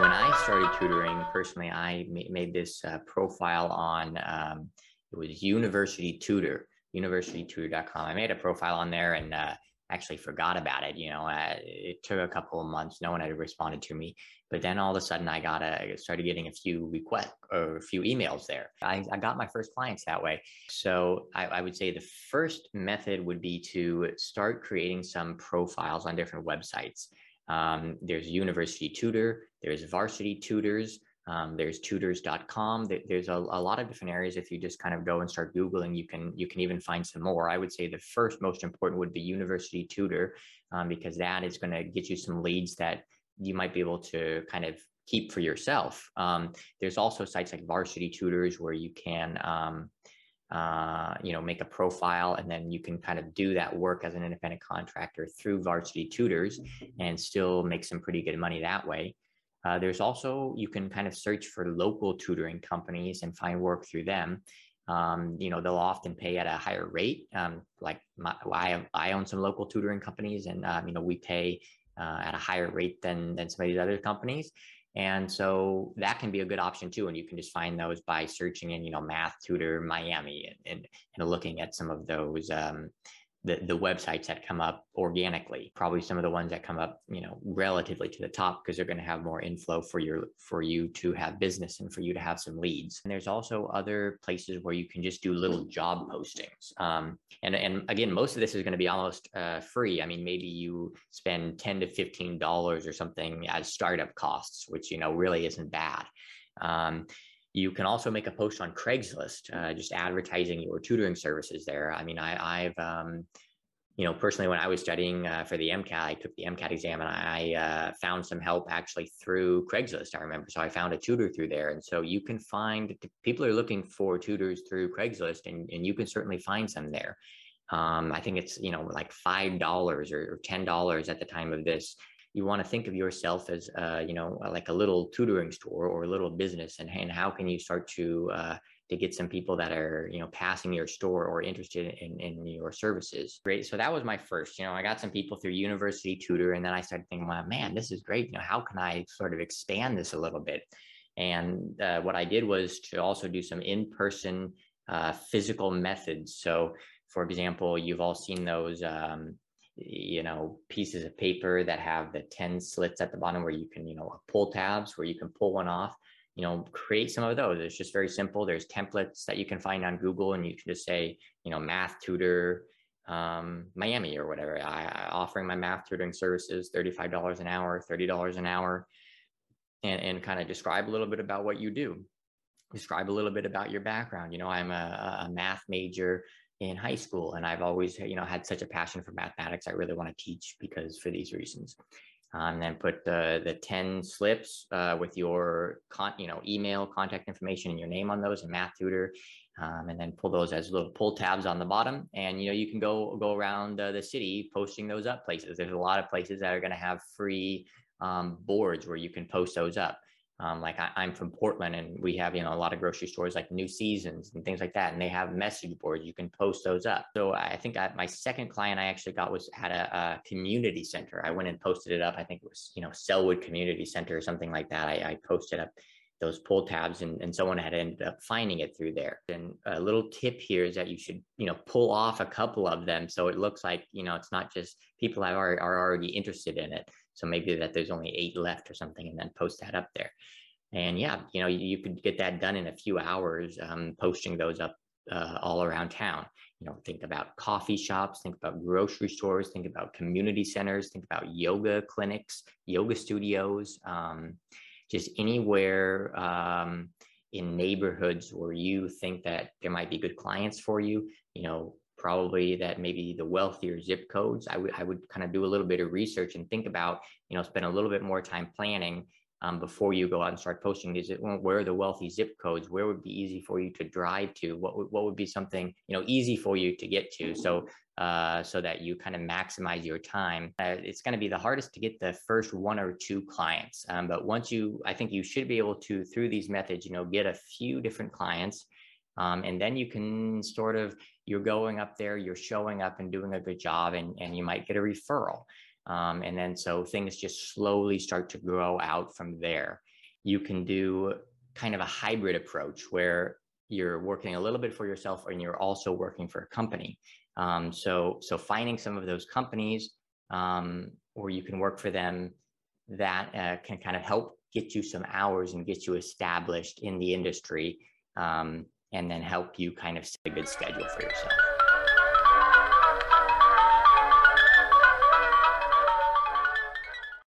When I started tutoring personally, I made this uh, profile on um, it was University Tutor, universitytutor.com. I made a profile on there and uh, actually forgot about it. You know, uh, it took a couple of months. No one had responded to me, but then all of a sudden I got a started getting a few requests or a few emails there. I, I got my first clients that way. So I, I would say the first method would be to start creating some profiles on different websites. Um, there's University Tutor, there's Varsity Tutors, um, there's tutors.com. There's a, a, lot of different areas. If you just kind of go and start Googling, you can you can even find some more. I would say the first most important would be University Tutor um, because that is going to get you some leads that you might be able to kind of keep for yourself. Um, there's also sites like Varsity Tutors where you can um, uh, you know make a profile and then you can kind of do that work as an independent contractor through Varsity Tutors and still make some pretty good money that way. Uh, there's also, you can kind of search for local tutoring companies and find work through them. Um, you know, they'll often pay at a higher rate. Um, like my, I, I own some local tutoring companies and, um, you know, we pay uh, at a higher rate than, than some of these other companies. And so that can be a good option too. And you can just find those by searching in, you know, math tutor Miami and, and, and looking at some of those, um, the, the websites that come up organically probably some of the ones that come up you know relatively to the top because they're going to have more inflow for your for you to have business and for you to have some leads. And there's also other places where you can just do little job postings. Um, and and again most of this is going to be almost uh, free. I mean maybe you spend 10 to 15 dollars or something as startup costs which you know really isn't bad. Um, you can also make a post on Craigslist, uh, just advertising your tutoring services there. I mean, I, have um, you know, personally, when I was studying uh, for the MCAT, I took the MCAT exam and I uh, found some help actually through Craigslist. I remember, so I found a tutor through there, and so you can find people are looking for tutors through Craigslist, and and you can certainly find some there. Um, I think it's you know like five dollars or ten dollars at the time of this you want to think of yourself as uh, you know like a little tutoring store or a little business and, and how can you start to uh, to get some people that are you know passing your store or interested in, in your services. Great. So that was my first you know i got some people through university tutor and then i started thinking well man this is great. You know how can i sort of expand this a little bit? And uh, what i did was to also do some in-person uh, physical methods. So for example you've all seen those um, you know pieces of paper that have the 10 slits at the bottom where you can you know pull tabs where you can pull one off you know create some of those. It's just very simple. There's templates that you can find on google and you can just say you know math tutor um, miami or whatever. I, I, offering my math tutoring services $35 an hour $30 an hour and, and kind of describe a little bit about what you do. Describe a little bit about your background. You know i'm a, a math major in high school and i've always you know had such a passion for mathematics i really want to teach because for these reasons. Um, and then put the the 10 slips uh, with your con you know email contact information and your name on those and math tutor. Um, and then pull those as little pull tabs on the bottom and you know you can go go around uh, the city posting those up places. There's a lot of places that are going to have free um, boards where you can post those up um, like I, am from Portland and we have, you know, a lot of grocery stores like New Seasons and things like that. And they have message boards. You can post those up. So I think I, my second client I actually got was at a, a, community center. I went and posted it up. I think it was, you know, Sellwood Community Center or something like that. I, I posted up those pull tabs and, and someone had ended up finding it through there. And a little tip here is that you should, you know, pull off a couple of them. So it looks like, you know, it's not just people that are, are already interested in it. So maybe that there's only eight left or something and then post that up there. And yeah, you know, you, you could get that done in a few hours, um, posting those up uh, all around town. You know, think about coffee shops, think about grocery stores, think about community centers, think about yoga clinics, yoga studios, um, just anywhere um, in neighborhoods where you think that there might be good clients for you. You know, probably that maybe the wealthier zip codes. I would I would kind of do a little bit of research and think about, you know, spend a little bit more time planning um, before you go out and start posting these. Where are the wealthy zip codes? Where would be easy for you to drive to? What would, what would be something you know easy for you to get to? So uh, so that you kind of maximize your time. Uh, it's going to be the hardest to get the first one or two clients, um, but once you, I think you should be able to through these methods, you know, get a few different clients, um, and then you can sort of you're going up there, you're showing up and doing a good job, and, and you might get a referral. Um, and then so things just slowly start to grow out from there. You can do kind of a hybrid approach where you're working a little bit for yourself and you're also working for a company. Um, so, so finding some of those companies um, or you can work for them that uh, can kind of help get you some hours and get you established in the industry um, and then help you kind of set a good schedule for yourself.